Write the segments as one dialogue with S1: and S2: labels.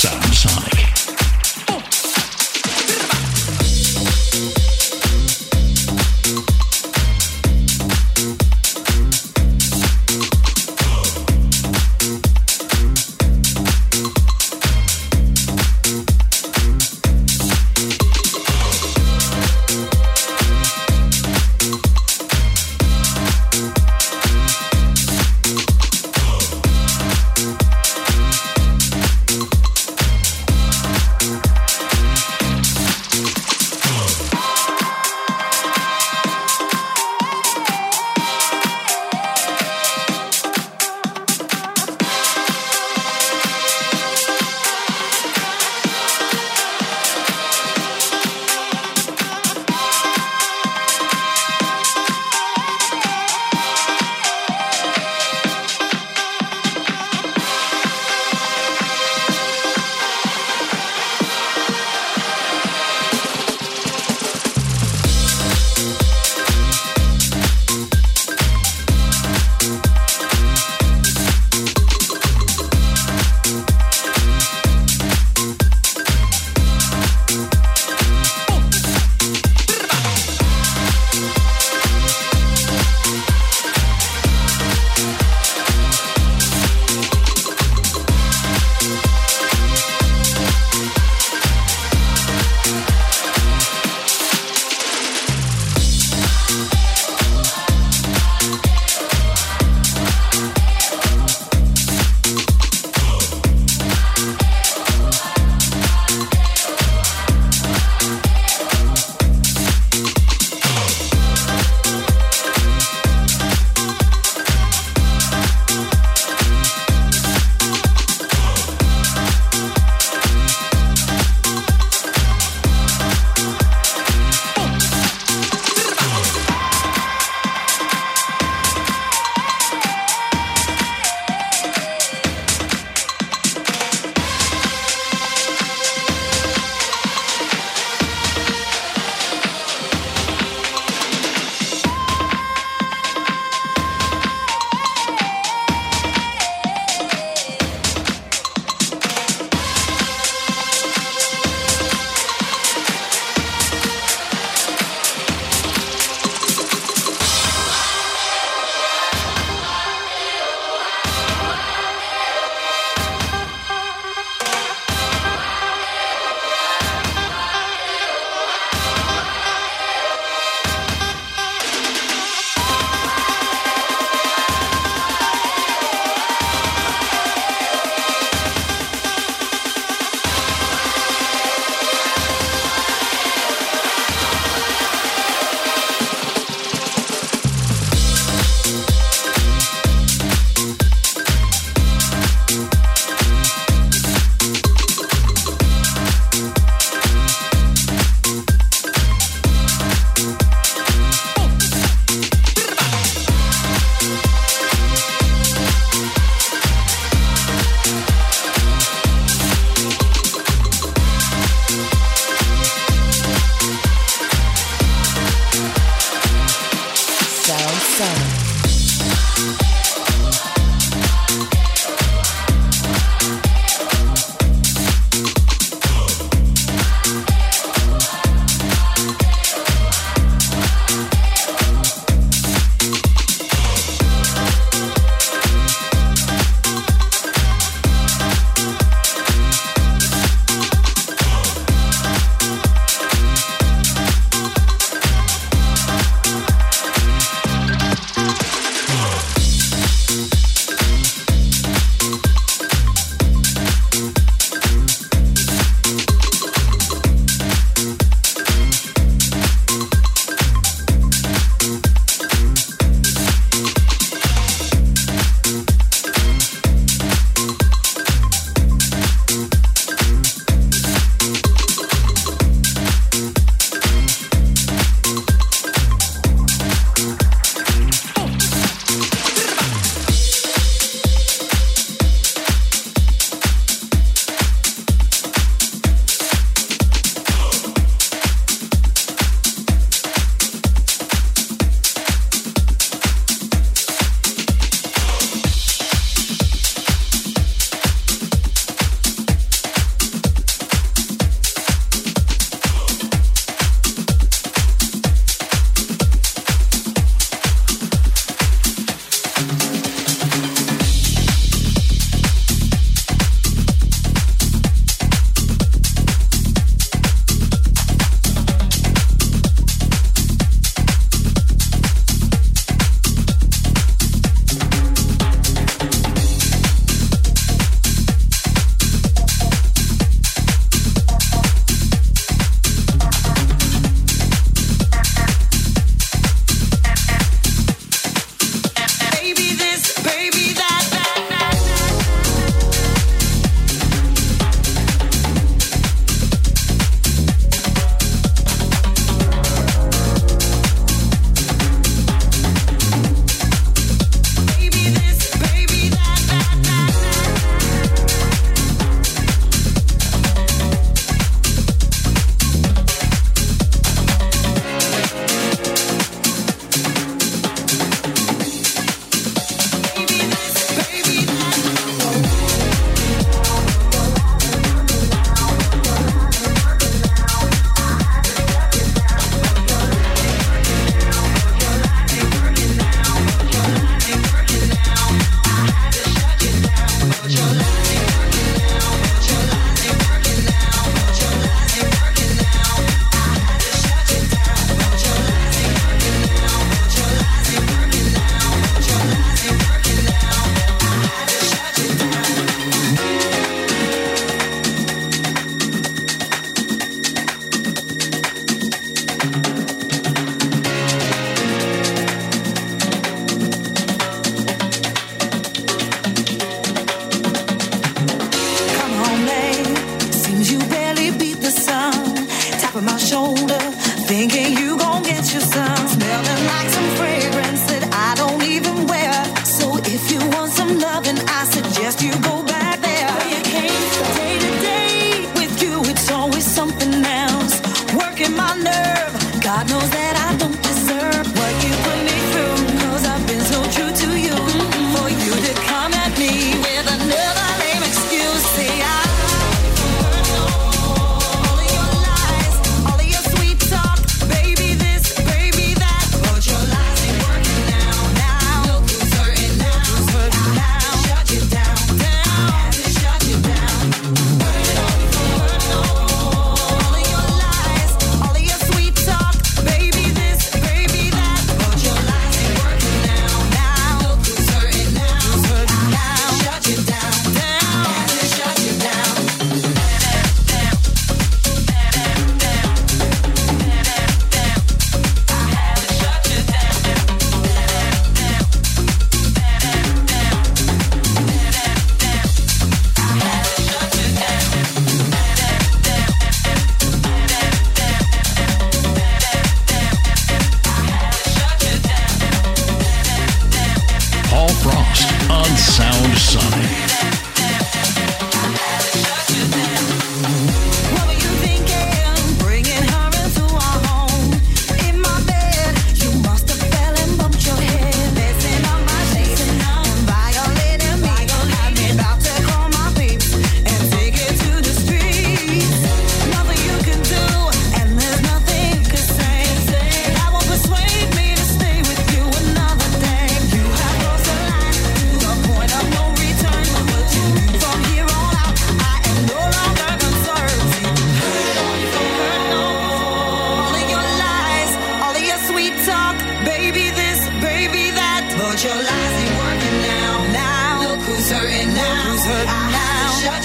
S1: Sound Sonic.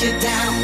S2: You down,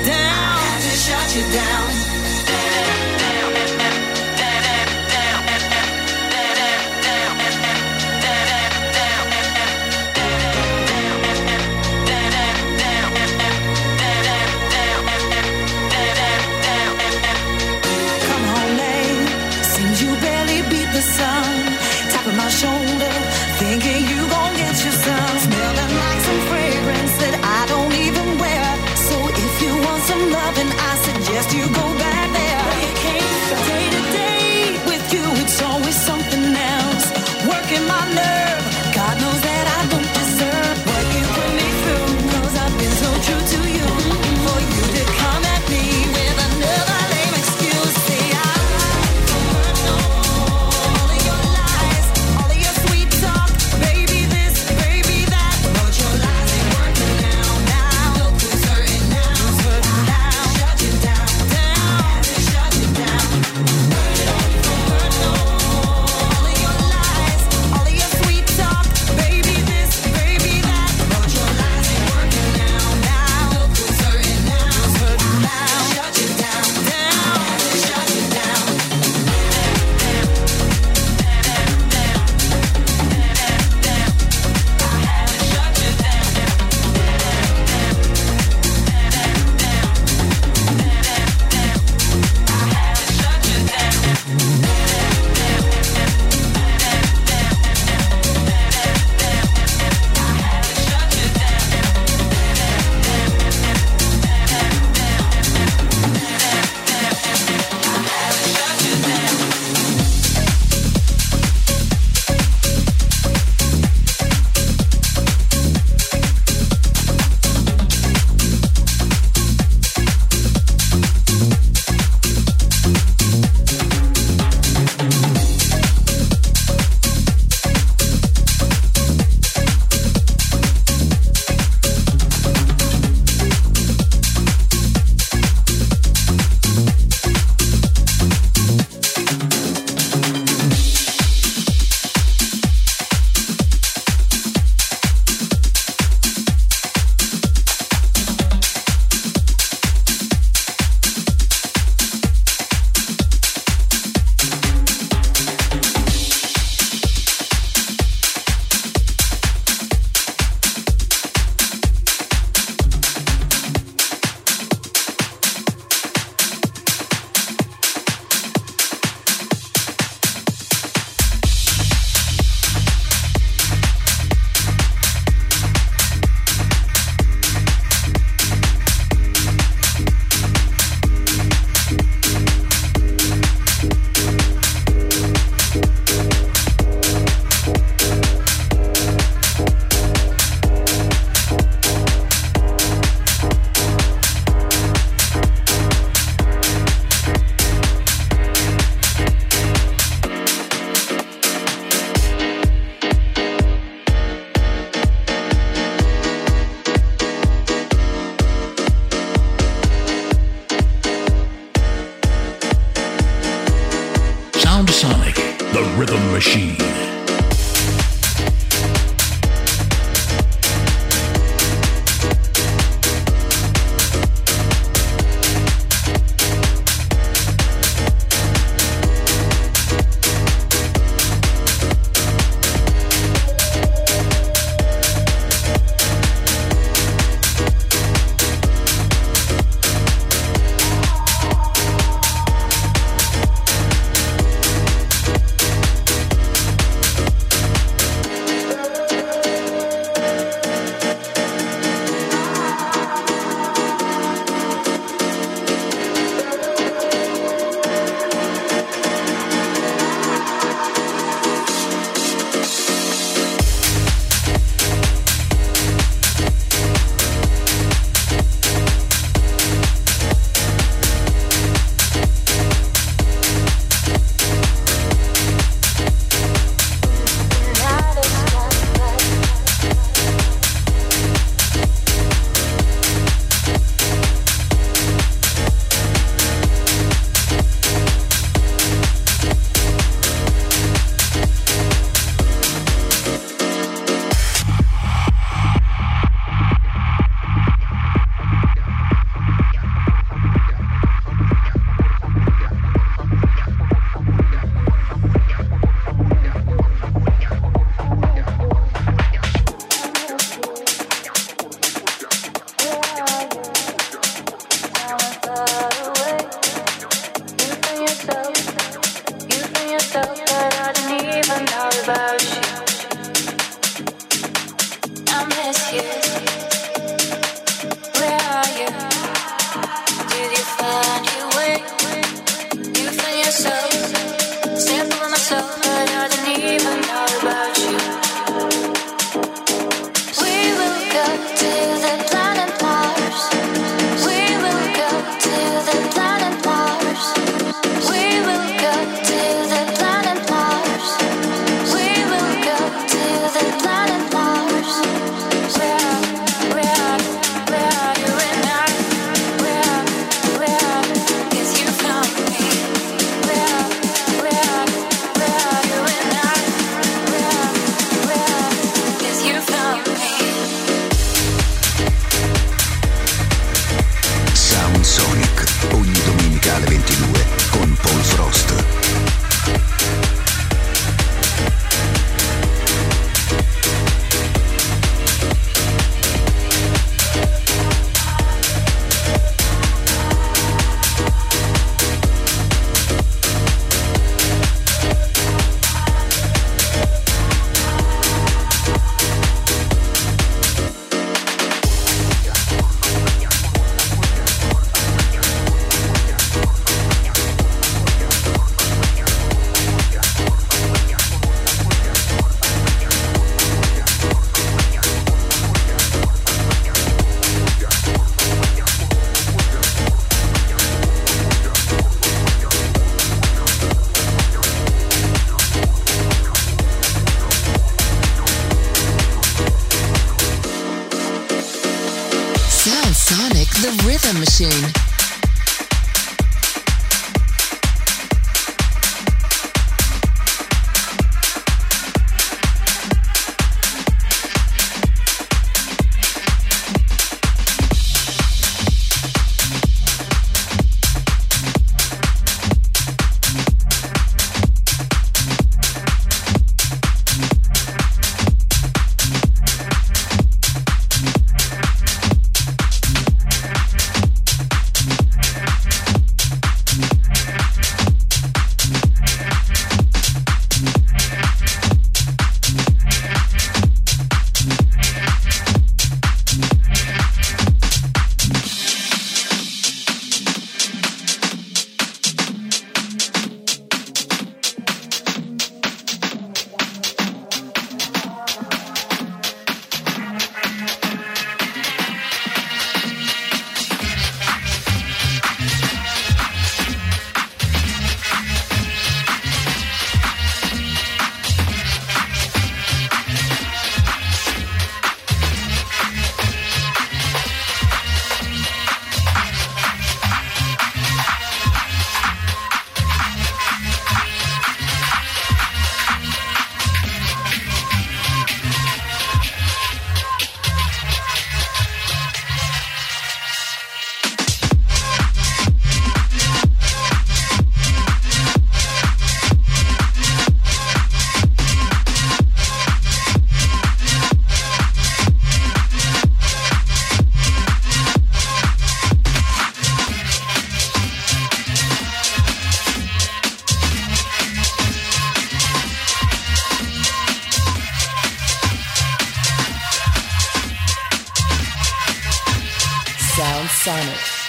S1: Sound Sonic.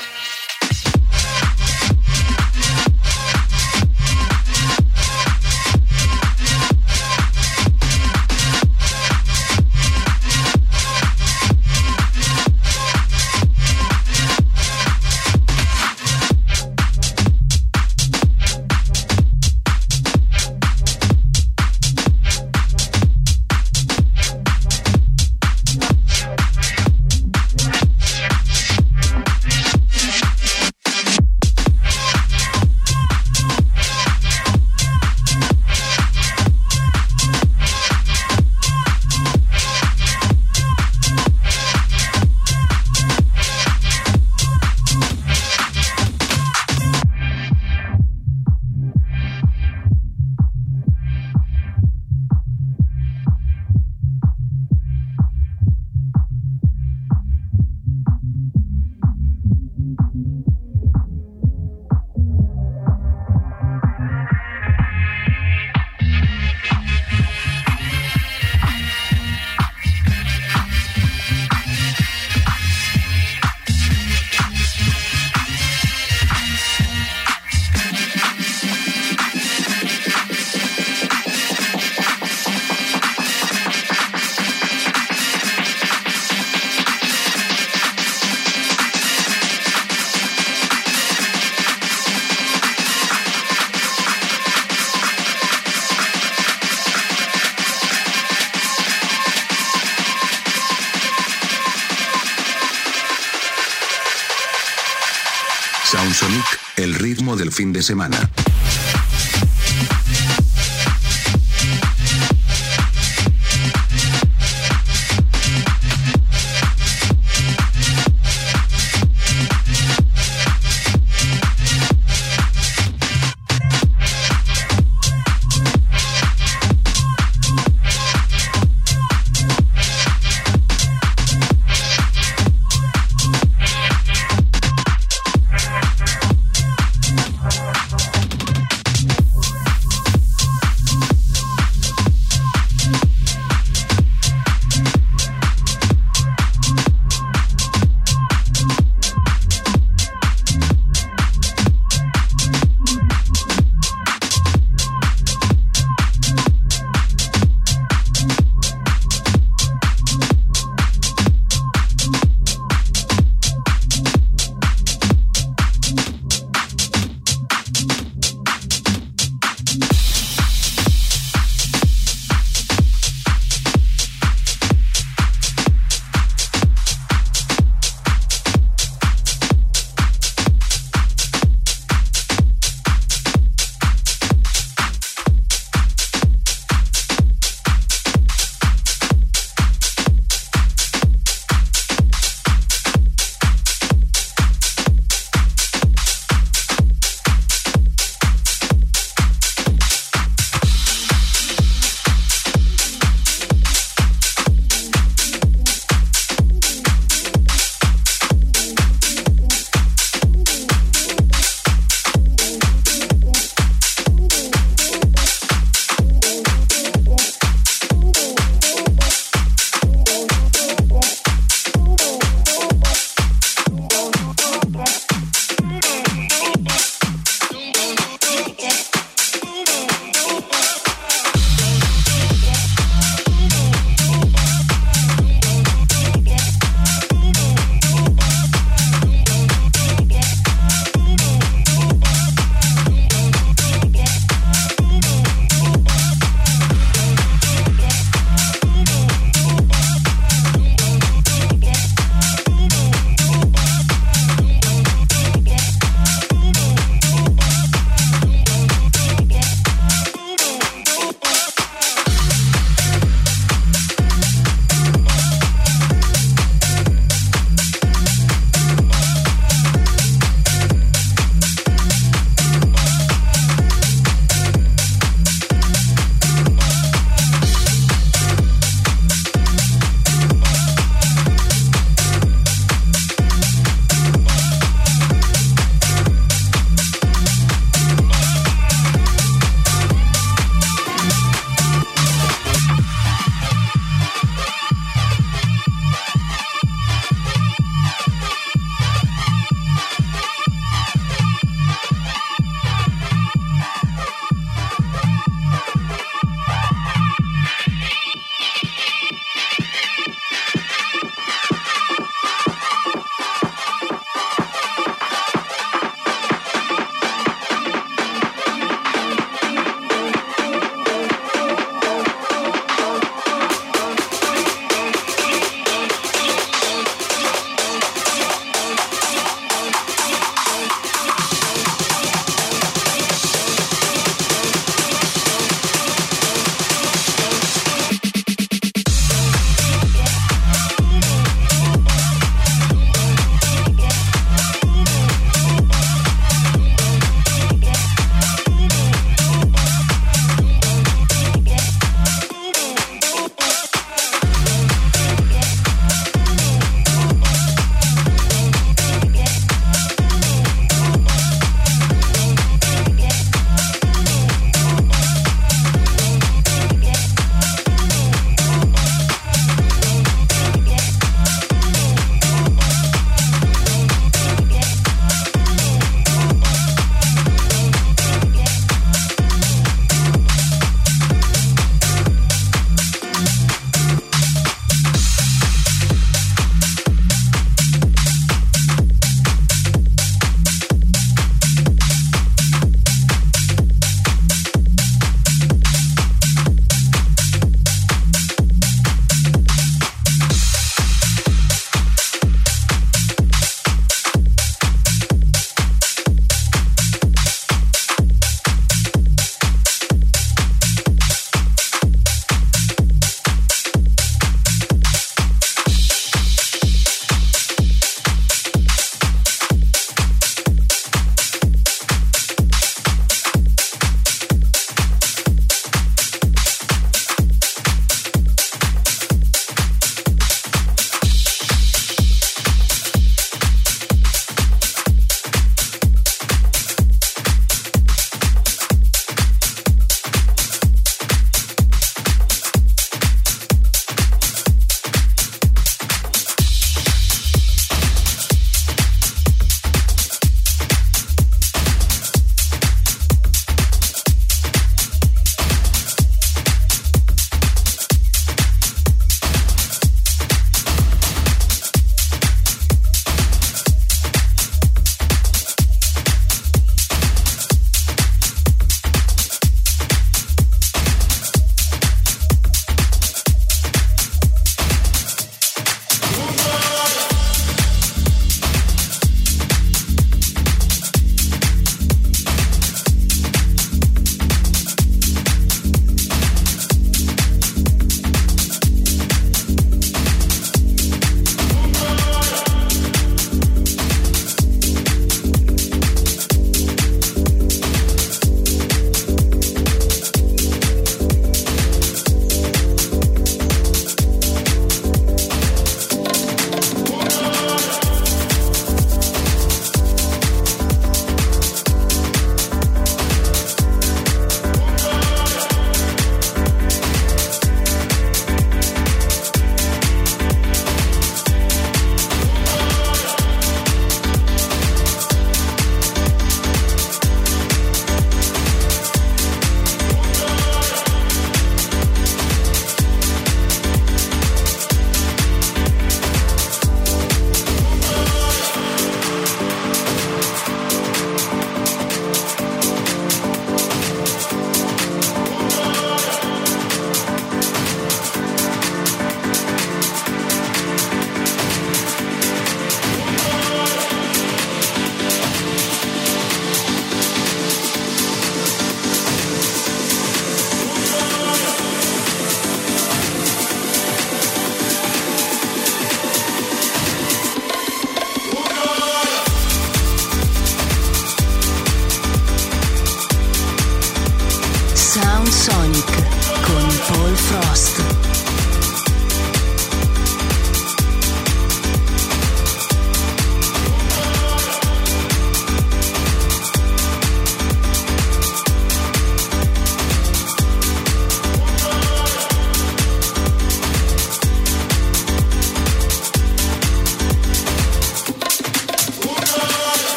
S3: Fin de semana.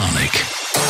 S4: Sonic.